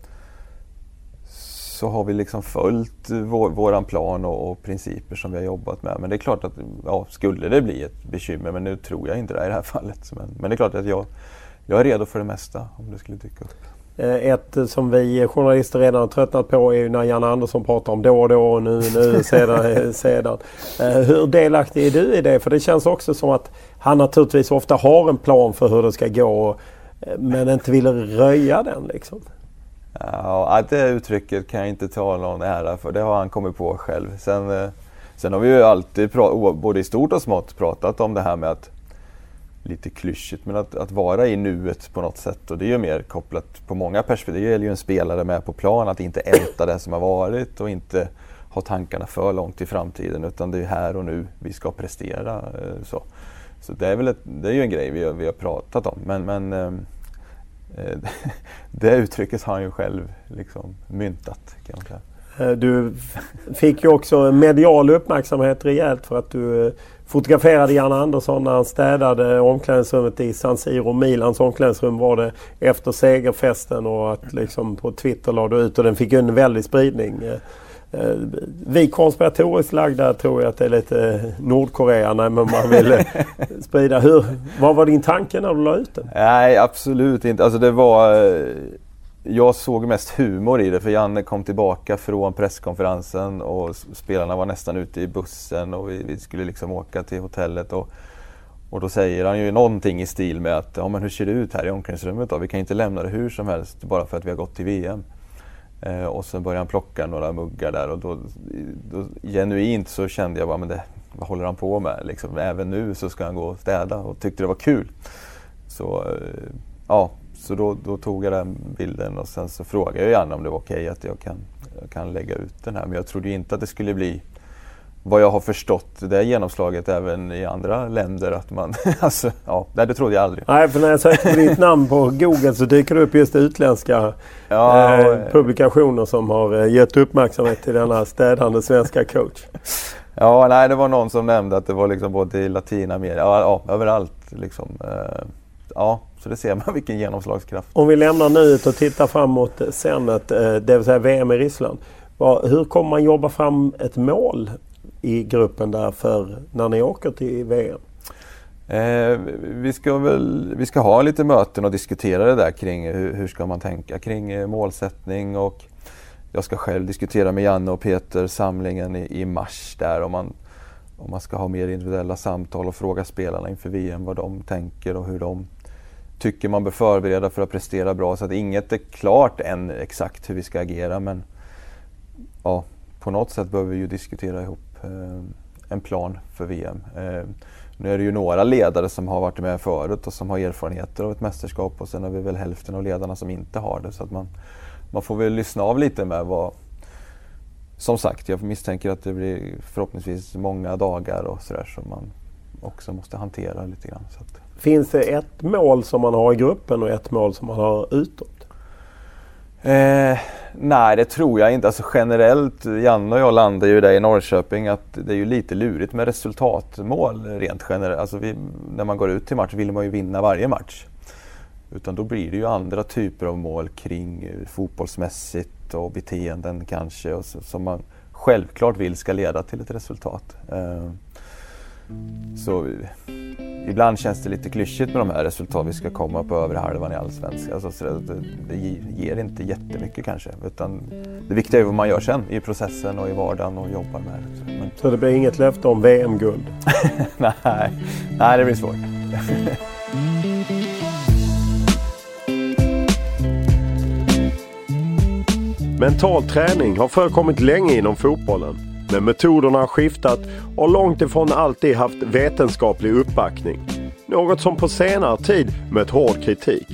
så har vi liksom följt vår, våran plan och, och, principer som vi har jobbat med. Men det är klart att ja, skulle det bli ett bekymmer, men nu tror jag inte det i det här fallet. Men, men det är klart att jag, jag är redo för det mesta om det skulle dyka upp. Eh, ett som vi journalister redan har tröttnat på är ju när Janne Andersson pratar om då och då och nu, nu, sedan, sedan. Eh, hur delaktig är du i det? För det känns också som att han naturligtvis ofta har en plan för hur det ska gå eh, men inte vill röja den liksom. Ja, det uttrycket kan jag inte ta någon ära för. Det har han kommit på själv. Sen, sen har vi ju alltid, både i stort och smått, pratat om det här med att lite klyschigt, men att, att vara i nuet på något sätt. Och det är ju mer kopplat på många perspektiv. Det gäller ju en spelare med på plan, att inte älta det som har varit och inte ha tankarna för långt i framtiden. Utan det är här och nu vi ska prestera. Eh, så, så det är väl ett, det är ju en grej vi har, vi har pratat om. Men, men äh, det uttrycket har han ju själv liksom myntat. Kan man säga. Eh, du fick ju också medial uppmärksamhet rejält för att du fotograferade Janne Andersson när han städade omklädningsrummet i San Siro. Milans omklädningsrum var det efter segerfesten och att liksom på Twitter la du ut och den fick en väldig spridning. Eh, eh, vi konspiratoriskt lagda tror jag att det är lite Nordkorea när man vill sprida. Hur, vad var din tanke när du la ut den? Nej absolut inte. Alltså det var jag såg mest humor i det för Janne kom tillbaka från presskonferensen och spelarna var nästan ute i bussen och vi, vi skulle liksom åka till hotellet. Och, och då säger han ju någonting i stil med att ja, men hur ser det ut här i omklädningsrummet då? Vi kan inte lämna det hur som helst bara för att vi har gått till VM. Eh, och sen började han plocka några muggar där och då, då genuint så kände jag bara, men det, vad håller han på med? Liksom, även nu så ska han gå och städa och tyckte det var kul. Så eh, ja, så då, då, tog jag den bilden och sen så frågade jag gärna om det var okej okay att jag kan, jag kan lägga ut den här. Men jag trodde inte att det skulle bli vad jag har förstått det genomslaget även i andra länder. Att man, alltså, ja, det trodde jag aldrig. Nej, för när jag söker på ditt namn på Google så dyker det upp just utländska ja, eh, publikationer som har eh, gett uppmärksamhet till denna städande svenska coach. Ja, nej, det var någon som nämnde att det var liksom både i Latinamerika, ja, ja överallt. Liksom, eh, ja, så det ser man vilken genomslagskraft. Om vi lämnar nuet och tittar framåt senet, eh, det vill säga VM i Ryssland. Hur kommer man jobba fram ett mål i gruppen där för när ni åker till VM? Eh, vi, ska väl, vi ska ha lite möten och diskutera det där kring hur, hur ska man tänka kring eh, målsättning och jag ska själv diskutera med Janne och Peter samlingen i, i mars där om man, om man ska ha mer individuella samtal och fråga spelarna inför VM vad de tänker och hur de tycker man bör förbereda för att prestera bra. Så att inget är klart än exakt hur vi ska agera men ja, på något sätt behöver vi ju diskutera ihop eh, en plan för VM. Eh, nu är det ju några ledare som har varit med förut och som har erfarenheter av ett mästerskap och sen har vi väl hälften av ledarna som inte har det. Så att man, man får väl lyssna av lite med vad... Som sagt, jag misstänker att det blir förhoppningsvis många dagar och sådär som man också måste hantera lite grann. Så att, Finns det ett mål som man har i gruppen och ett mål som man har utåt? Eh, nej, det tror jag inte. Alltså generellt, Janne och jag landar ju där i Norrköping att det är ju lite lurigt med resultatmål rent generellt. Alltså vi, när man går ut till match vill man ju vinna varje match. Utan då blir det ju andra typer av mål kring eh, fotbollsmässigt och beteenden kanske och så, som man självklart vill ska leda till ett resultat. Eh, så ibland känns det lite klyschigt med de här resultat vi ska komma på övre halvan i Allsvenskan. Alltså, det, det ger inte jättemycket kanske. Utan det viktiga är vad man gör sen i processen och i vardagen och jobbar med. Men... Så det blir inget löfte om VM-guld? nej. nej, det blir svårt. Mental träning har förekommit länge inom fotbollen. Men metoderna har skiftat och långt ifrån alltid haft vetenskaplig uppbackning. Något som på senare tid mött hård kritik.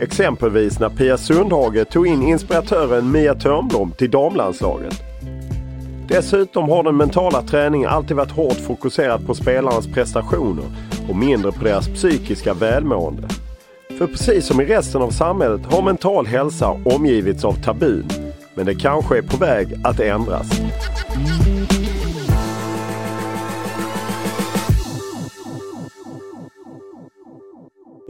Exempelvis när Pia Sundhage tog in inspiratören Mia Törnblom till damlandslaget. Dessutom har den mentala träningen alltid varit hårt fokuserad på spelarnas prestationer och mindre på deras psykiska välmående. För precis som i resten av samhället har mental hälsa omgivits av tabun. Men det kanske är på väg att ändras.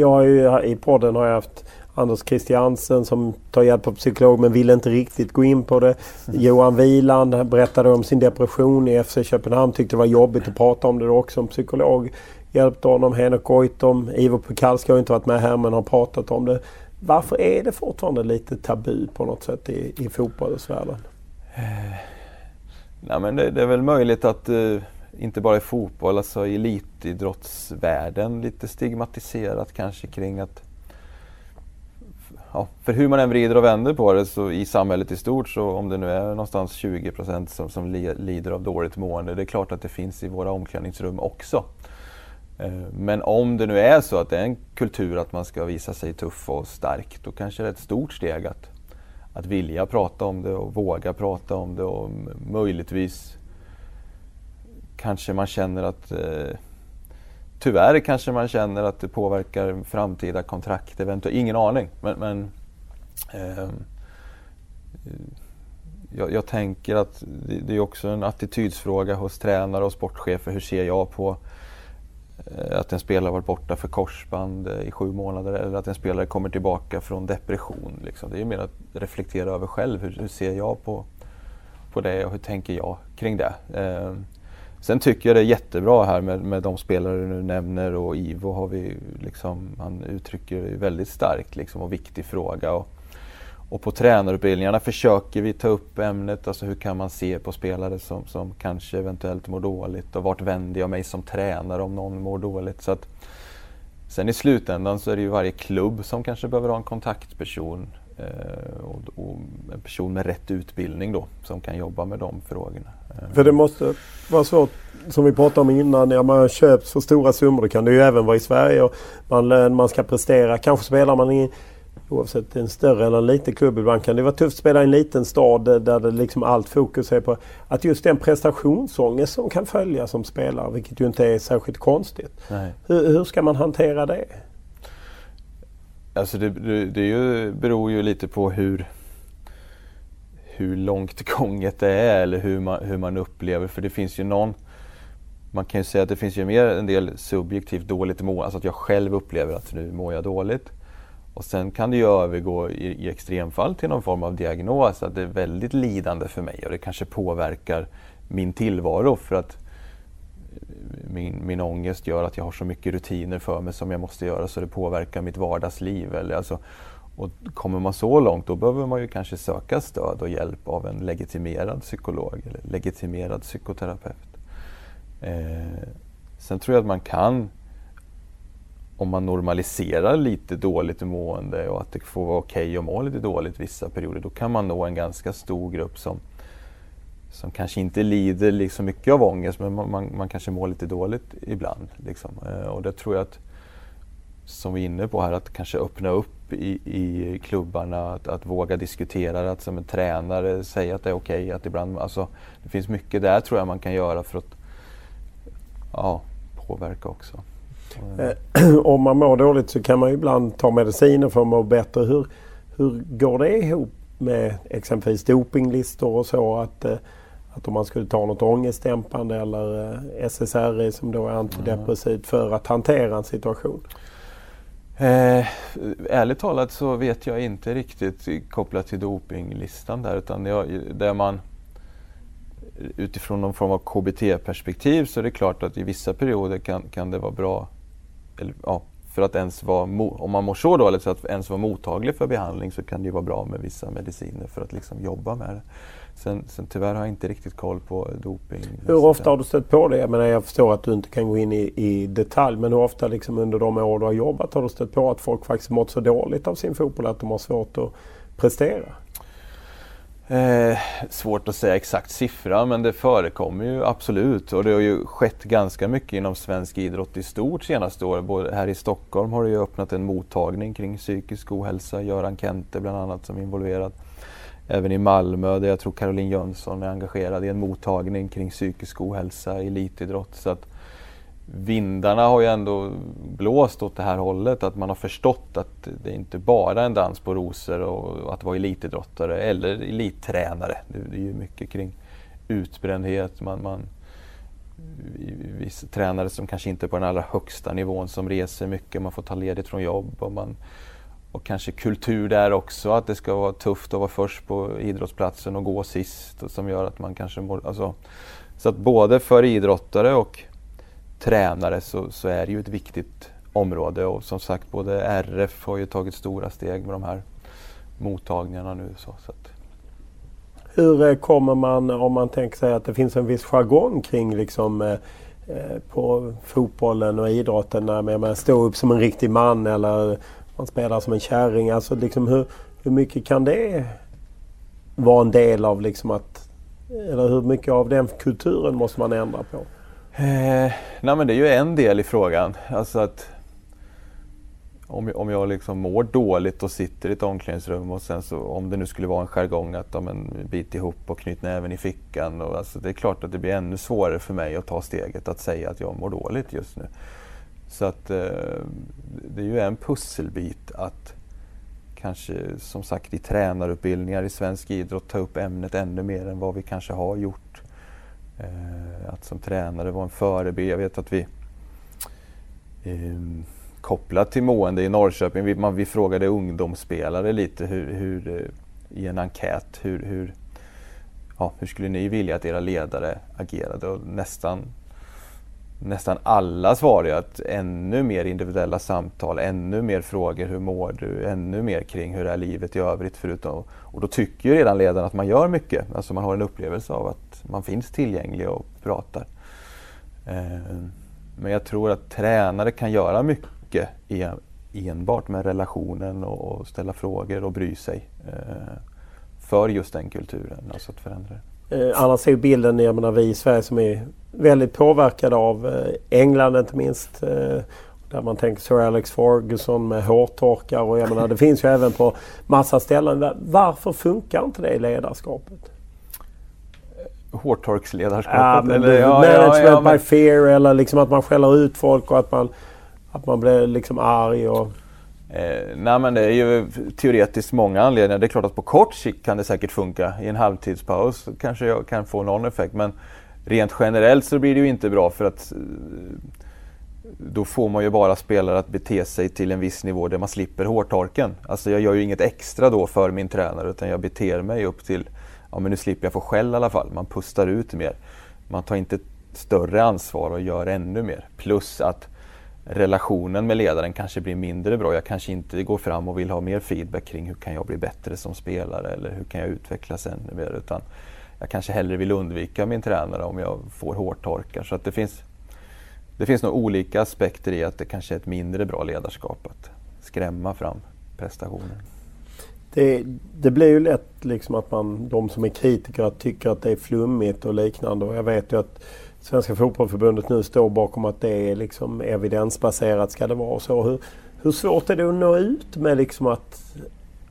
Jag har ju, I podden har jag haft Anders Christiansen som tar hjälp av psykolog men vill inte riktigt gå in på det. Johan Wieland berättade om sin depression i FC Köpenhamn. Tyckte det var jobbigt att prata om det då också. En psykolog hjälpte honom. Henrik Goitom, Ivo Pukalski har inte varit med här men har pratat om det. Varför är det fortfarande lite tabu på något sätt i, i fotbollsvärlden? Eh, nej, men det, det, är väl möjligt att eh, inte bara i fotboll, alltså i elitidrottsvärlden lite stigmatiserat kanske kring att ja, för hur man än vrider och vänder på det så i samhället i stort så om det nu är någonstans 20 som, som lider av dåligt mående, det är klart att det finns i våra omklädningsrum också. Eh, men om det nu är så att det är en kultur att man ska visa sig tuff och stark, då kanske det är ett stort steg att, att vilja prata om det och våga prata om det och möjligtvis kanske man känner att eh, Tyvärr kanske man känner att det påverkar framtida kontrakt, eventuellt, ingen aning. Men, men eh, jag, jag, tänker att det, det, är också en attitydsfråga hos tränare och sportchefer. Hur ser jag på eh, att en spelare varit borta för korsband eh, i sju månader eller att en spelare kommer tillbaka från depression. Liksom. Det är mer att reflektera över själv. Hur, hur, ser jag på, på det och hur tänker jag kring det? Eh, Sen tycker jag det är jättebra här med, med de spelare du nu nämner och Ivo har vi liksom, han uttrycker väldigt starkt liksom och viktig fråga. Och, och på tränarutbildningarna försöker vi ta upp ämnet, alltså hur kan man se på spelare som, som kanske eventuellt mår dåligt och vart vänder jag mig som tränare om någon mår dåligt. Så att, sen i slutändan så är det ju varje klubb som kanske behöver ha en kontaktperson och, och, en person med rätt utbildning då som kan jobba med de frågorna. För det måste vara svårt, som vi pratade om innan, ja, man köps för stora summor. Det kan det ju även vara i Sverige. Och man, man ska prestera. Kanske spelar man i, oavsett en större eller en liten klubb, ibland kan det vara tufft att spela i en liten stad där det liksom allt fokus är på att just den prestationsångest som kan följa som spelare, vilket ju inte är särskilt konstigt. Hur, hur, ska man hantera det? Alltså det, det, det ju, beror ju lite på hur hur långt gånget det är eller hur man, hur man upplever. För det finns ju någon, man kan ju säga att det finns ju mer en del subjektivt dåligt mående, alltså att jag själv upplever att nu mår jag dåligt. Och sen kan det ju övergå i, i extremfall till någon form av diagnos, att det är väldigt lidande för mig och det kanske påverkar min tillvaro för att min, min ångest gör att jag har så mycket rutiner för mig som jag måste göra så det påverkar mitt vardagsliv. Eller alltså, och kommer man så långt då behöver man ju kanske söka stöd och hjälp av en legitimerad psykolog eller legitimerad psykoterapeut. Eh, sen tror jag att man kan, om man normaliserar lite dåligt mående och att det får vara okej okay att må lite dåligt vissa perioder, då kan man nå en ganska stor grupp som, som kanske inte lider liksom mycket av ångest, men man, man, man kanske mår lite dåligt ibland. Liksom. Eh, och det tror jag att som vi är inne på här, att kanske öppna upp i, i klubbarna, att, att våga diskutera det, att som en tränare säga att det är okej, okay, att ibland, alltså det finns mycket där tror jag man kan göra för att ja, påverka också. Eh, om man mår dåligt så kan man ibland ta mediciner för att må bättre. Hur, hur går det ihop med exempelvis dopinglistor och så? Att, eh, att om man skulle ta något ångestdämpande eller eh, SSRI som då är antidepressivt för att hantera en situation? Eh, ärligt talat så vet jag inte riktigt kopplat till dopinglistan där utan jag, där man utifrån någon form av KBT-perspektiv så är det klart att i vissa perioder kan, kan det vara bra eller, ja, för att ens vara, om man mår så dåligt så att ens vara mottaglig för behandling så kan det vara bra med vissa mediciner för att liksom jobba med det. Sen, sen tyvärr har jag inte riktigt koll på doping. Hur ofta har du stött på det? Jag, menar, jag förstår att du inte kan gå in i, i detalj men hur ofta liksom under de år du har jobbat har du stött på att folk faktiskt mått så dåligt av sin fotboll att de har svårt att prestera? Eh, svårt att säga exakt siffra men det förekommer ju absolut och det har ju skett ganska mycket inom svensk idrott i stort senaste året. Både här i Stockholm har det ju öppnat en mottagning kring psykisk ohälsa. Göran Kente bland annat som är involverad. Även i Malmö där jag tror Caroline Jönsson är engagerad i en mottagning kring psykisk ohälsa, elitidrott. Så att vindarna har ju ändå blåst åt det här hållet, att man har förstått att det inte bara är en dans på rosor och att vara elitidrottare eller elittränare. Det är ju mycket kring utbrändhet, man, man vissa tränare som kanske inte är på den allra högsta nivån som reser mycket, man får ta ledigt från jobb och man och kanske kultur där också, att det ska vara tufft att vara först på idrottsplatsen och gå sist och som gör att man kanske mår, alltså, Så att både för idrottare och tränare så, så, är det ju ett viktigt område och som sagt både RF har ju tagit stora steg med de här mottagningarna nu. Så, så att. Hur eh, kommer man, om man tänker sig att det finns en viss jargong kring liksom eh, eh på fotbollen och idrotten när man står upp som en riktig man eller man spelar som en kärring. Alltså liksom hur, hur mycket kan det vara en del av liksom att... Eller hur mycket av den kulturen måste man ändra på? Eh, nej men det är ju en del i frågan. Alltså att om, om jag liksom mår dåligt och sitter i ett omklädningsrum och sen så om det nu skulle vara en jargong att ja, men, bit ihop och knyt näven i fickan. Och, alltså, det är klart att det blir ännu svårare för mig att ta steget att säga att jag mår dåligt just nu. Så att eh, det är ju en pusselbit att kanske som sagt i tränarutbildningar i svensk idrott ta upp ämnet ännu mer än vad vi kanske har gjort. Eh, att som tränare vara en förebild. Jag vet att vi eh, kopplat till mående i Norrköping, vi, man, vi frågade ungdomsspelare lite hur, hur eh, i en enkät hur, hur, ja, hur skulle ni vilja att era ledare agerade? Och nästan nästan alla svarar att ännu mer individuella samtal, ännu mer frågor, hur mår du? Ännu mer kring hur är livet i övrigt förutom... Och då tycker ju redan ledaren att man gör mycket. Alltså man har en upplevelse av att man finns tillgänglig och pratar. Ehm, men jag tror att tränare kan göra mycket enbart med relationen och ställa frågor och bry sig. Eh, för just den kulturen, alltså att förändra det. Eh, annars är ju bilden, jag menar vi i Sverige som är väldigt påverkade av eh, England inte minst. Eh, där man tänker Sir Alex Ferguson med hårtorkar och jag menar det finns ju även på massa ställen. Varför funkar inte det i ledarskapet? Hårtorksledarskapet? Ja, men eller, ja, management ja, ja, men... by fear eller liksom att man skäller ut folk och att man, att man blir liksom arg. Och... Eh, nej men det är ju teoretiskt många anledningar. Det är klart att på kort sikt kan det säkert funka. I en halvtidspaus kanske jag kan få någon effekt. Men rent generellt så blir det ju inte bra för att eh, då får man ju bara spelare att bete sig till en viss nivå där man slipper hårtorken. Alltså jag gör ju inget extra då för min tränare utan jag beter mig upp till, ja men nu slipper jag få skäll i alla fall. Man pustar ut mer. Man tar inte större ansvar och gör ännu mer. Plus att relationen med ledaren kanske blir mindre bra. Jag kanske inte går fram och vill ha mer feedback kring hur kan jag bli bättre som spelare eller hur kan jag utvecklas ännu mer. Utan jag kanske hellre vill undvika min tränare om jag får hårtorkar. Så att det finns, det finns nog olika aspekter i att det kanske är ett mindre bra ledarskap att skrämma fram prestationer. Det, det blir ju lätt liksom att man, de som är kritiker tycker att det är flummigt och liknande. Och jag vet ju att Svenska Fotbollförbundet nu står bakom att det är liksom evidensbaserat ska det vara så. Hur, hur svårt är det att nå ut med liksom att,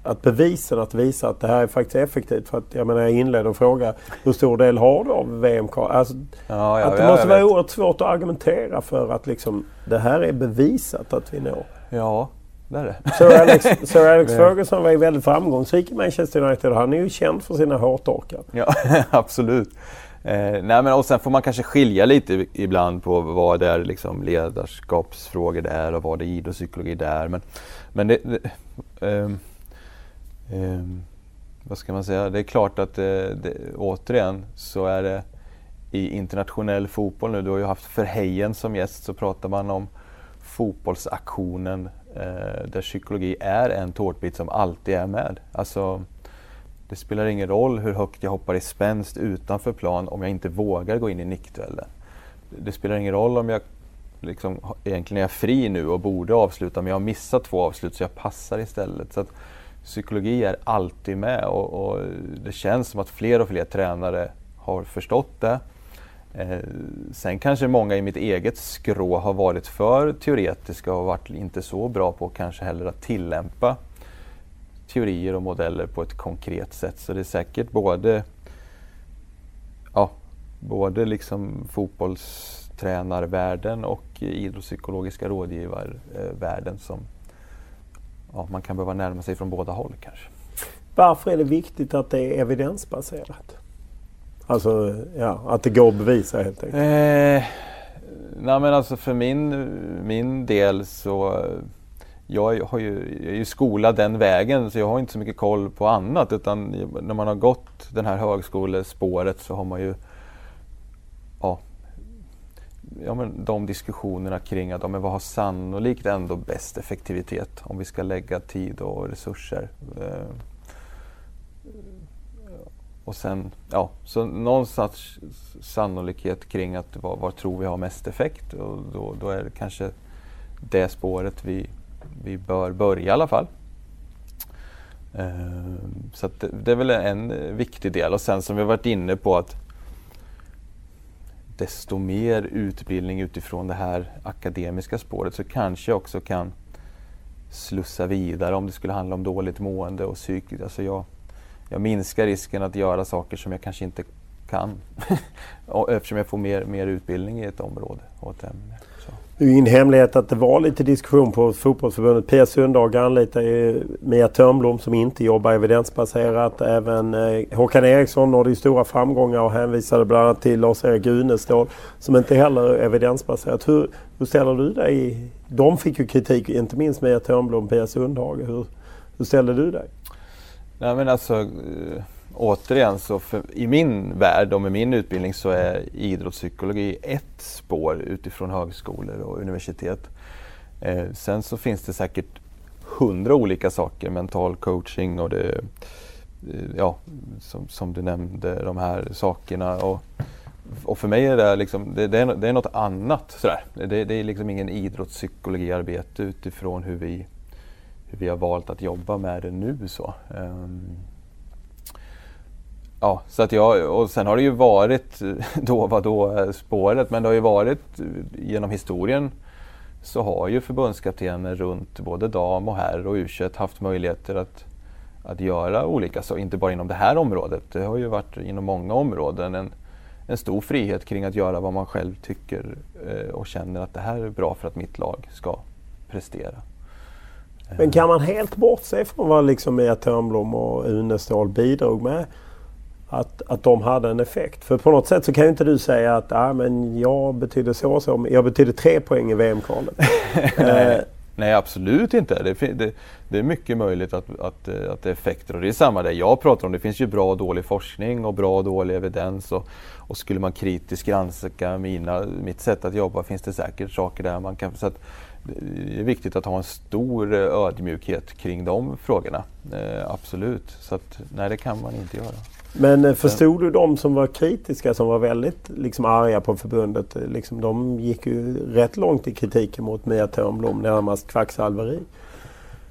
att bevisa, att visa att det här är faktiskt effektivt? För att jag menar jag inledde och fråga hur stor del har du av VM? Alltså, ja, ja, att det ja, måste vara oerhört svårt att argumentera för att liksom det här är bevisat att vi når. Ja, det är det. Sir Alex, Sir Alex Ferguson var ju väldigt framgångsrik i Manchester United. Han är ju känd för sina hårtorkar. Ja, absolut. Eh, nej, men och sen får man kanske skilja lite ibland på vad det är liksom ledarskapsfrågor det är och vad det är idrottspsykologi det är. Men, men det, det eh, eh, vad ska man säga? Det är klart att det, det, återigen så är det i internationell fotboll nu, du har ju haft Verheyen som gäst, så pratar man om fotbollsaktionen eh, där psykologi är en tårtbit som alltid är med. Alltså, det spelar ingen roll hur högt jag hoppar i spänst utanför plan om jag inte vågar gå in i nickduellen. Det spelar ingen roll om jag liksom, egentligen är jag fri nu och borde avsluta men jag har missat två avslut så jag passar istället. Så att, psykologi är alltid med och, och, det känns som att fler och fler tränare har förstått det. Eh, sen kanske många i mitt eget skrå har varit för teoretiska och varit inte så bra på kanske heller att tillämpa teorier och modeller på ett konkret sätt. Så det är säkert både, ja, både liksom fotbollstränarvärlden och idrottspsykologiska rådgivarvärlden som ja, man kan behöva närma sig från båda håll kanske. Varför är det viktigt att det är evidensbaserat? Alltså ja, att det går att bevisa helt enkelt. Eh, nej men alltså för min, min del så jag, har ju, jag är ju skolad den vägen så jag har inte så mycket koll på annat utan när man har gått det här högskolespåret så har man ju ja, men de diskussionerna kring att ja, men vad har sannolikt ändå bäst effektivitet om vi ska lägga tid och resurser. Eh, och sen, ja, så någonstans sannolikhet kring att vad, vad tror vi har mest effekt och då, då är det kanske det spåret vi, vi bör börja i alla fall. Eh, så det, det, är väl en viktig del och sen som vi varit inne på att desto mer utbildning utifrån det här akademiska spåret så kanske jag också kan slussa vidare om det skulle handla om dåligt mående och psykiskt. Alltså jag, jag minskar risken att göra saker som jag kanske inte kan eftersom jag får mer, mer utbildning i ett område och ett ämne. Det är ju ingen hemlighet att det var lite diskussion på fotbollsförbundet. Pia Sundhage anlitar Mia Törnblom som inte jobbar evidensbaserat. Även eh, Håkan Eriksson nådde ju stora framgångar och hänvisade bland annat till Lars-Erik Unestål som inte heller är evidensbaserat. Hur, hur ställer du dig? De fick ju kritik, inte minst Mia Törnblom och Pia Sundhage. Hur, hur ställer du dig? Nej men alltså eh, återigen så för, i min värld och med min utbildning så är idrottspsykologi ett spår utifrån högskolor och universitet. Eh, sen så finns det säkert hundra olika saker, mental coaching och det, eh, ja, som, som, du nämnde, de här sakerna. Och, och för mig är det, liksom, det, det, är, det är något annat. Sådär. Det, det är liksom ingen idrottspsykologiarbete utifrån hur vi, hur vi har valt att jobba med det nu. Så. Um, Ja, så att jag, och sen har det ju varit eh, då vad då eh, spåret, men det har ju varit eh, genom historien så har ju förbundskaptener runt både dam och herr och u haft möjligheter att, att göra olika saker, inte bara inom det här området. Det har ju varit inom många områden en, en stor frihet kring att göra vad man själv tycker och känner att det här är bra för att mitt lag ska prestera. Men kan man helt bortse från vad liksom Mia Törnblom och Une Ståhl bidrog med? Att, att de hade en effekt. För på något sätt så kan ju inte du säga att ah, men jag betyder så och så. Jag betyder tre poäng i VM-kvalet. nej, eh, nej, absolut inte. Det, det, det, är mycket möjligt att, att, att det är effekter. Och det är samma det jag pratar om. Det finns ju bra och dålig forskning och bra och dålig evidens. Och, och skulle man kritiskt granska mina, mitt sätt att jobba finns det säkert saker där man kan... Så att, det är viktigt att ha en stor ödmjukhet kring de frågorna. Eh, absolut. Så att, nej, det kan man inte göra. Men eh, förstod du de som var kritiska, som var väldigt liksom, arga på förbundet? Liksom, de gick ju rätt långt i kritiken mot Mia Törnblom, närmast kvacksalveri.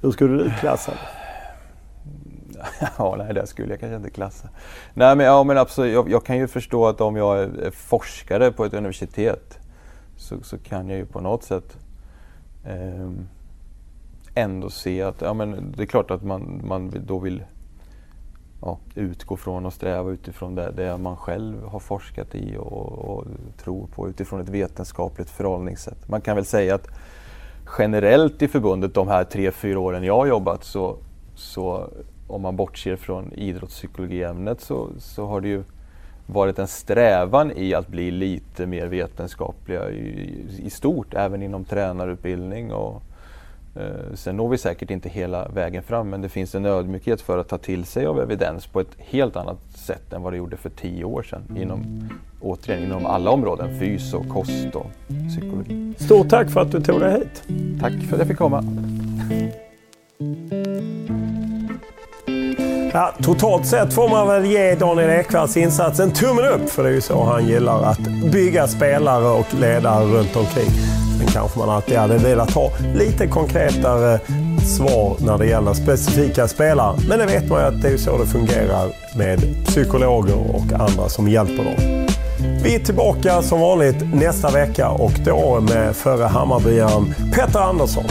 Hur skulle du klassa det? Ja, nej, det skulle jag kanske inte klassa. Nej, men, ja, men absolut, jag, jag, kan ju förstå att om jag är forskare på ett universitet så, så kan jag ju på något sätt eh, ändå se att ja, men det är klart att man, man då vill ja, utgå från och sträva utifrån det, det man själv har forskat i och, och tror på utifrån ett vetenskapligt förhållningssätt. Man kan väl säga att generellt i förbundet de här tre, fyra åren jag har jobbat så, så om man bortser från idrottspsykologiämnet så, så har det ju varit en strävan i att bli lite mer vetenskapliga i, i stort, även inom tränarutbildning och sen når vi säkert inte hela vägen fram men det finns en ödmjukhet för att ta till sig av evidens på ett helt annat sätt än vad det gjorde för tio år sedan. Inom, återigen inom alla områden, fys och kost och psykologi. Stort tack för att du tog dig hit. Tack för att jag fick komma. Ja, totalt sett får man väl ge Daniel Ekvalls insats en tummen upp för det är ju så han gillar att bygga spelare och ledare runt omkring. Kanske man alltid hade velat ha lite konkretare svar när det gäller specifika spelare. Men det vet man ju att det är så det fungerar med psykologer och andra som hjälper dem. Vi är tillbaka som vanligt nästa vecka och då med förre Hammarbyaren Petter Andersson.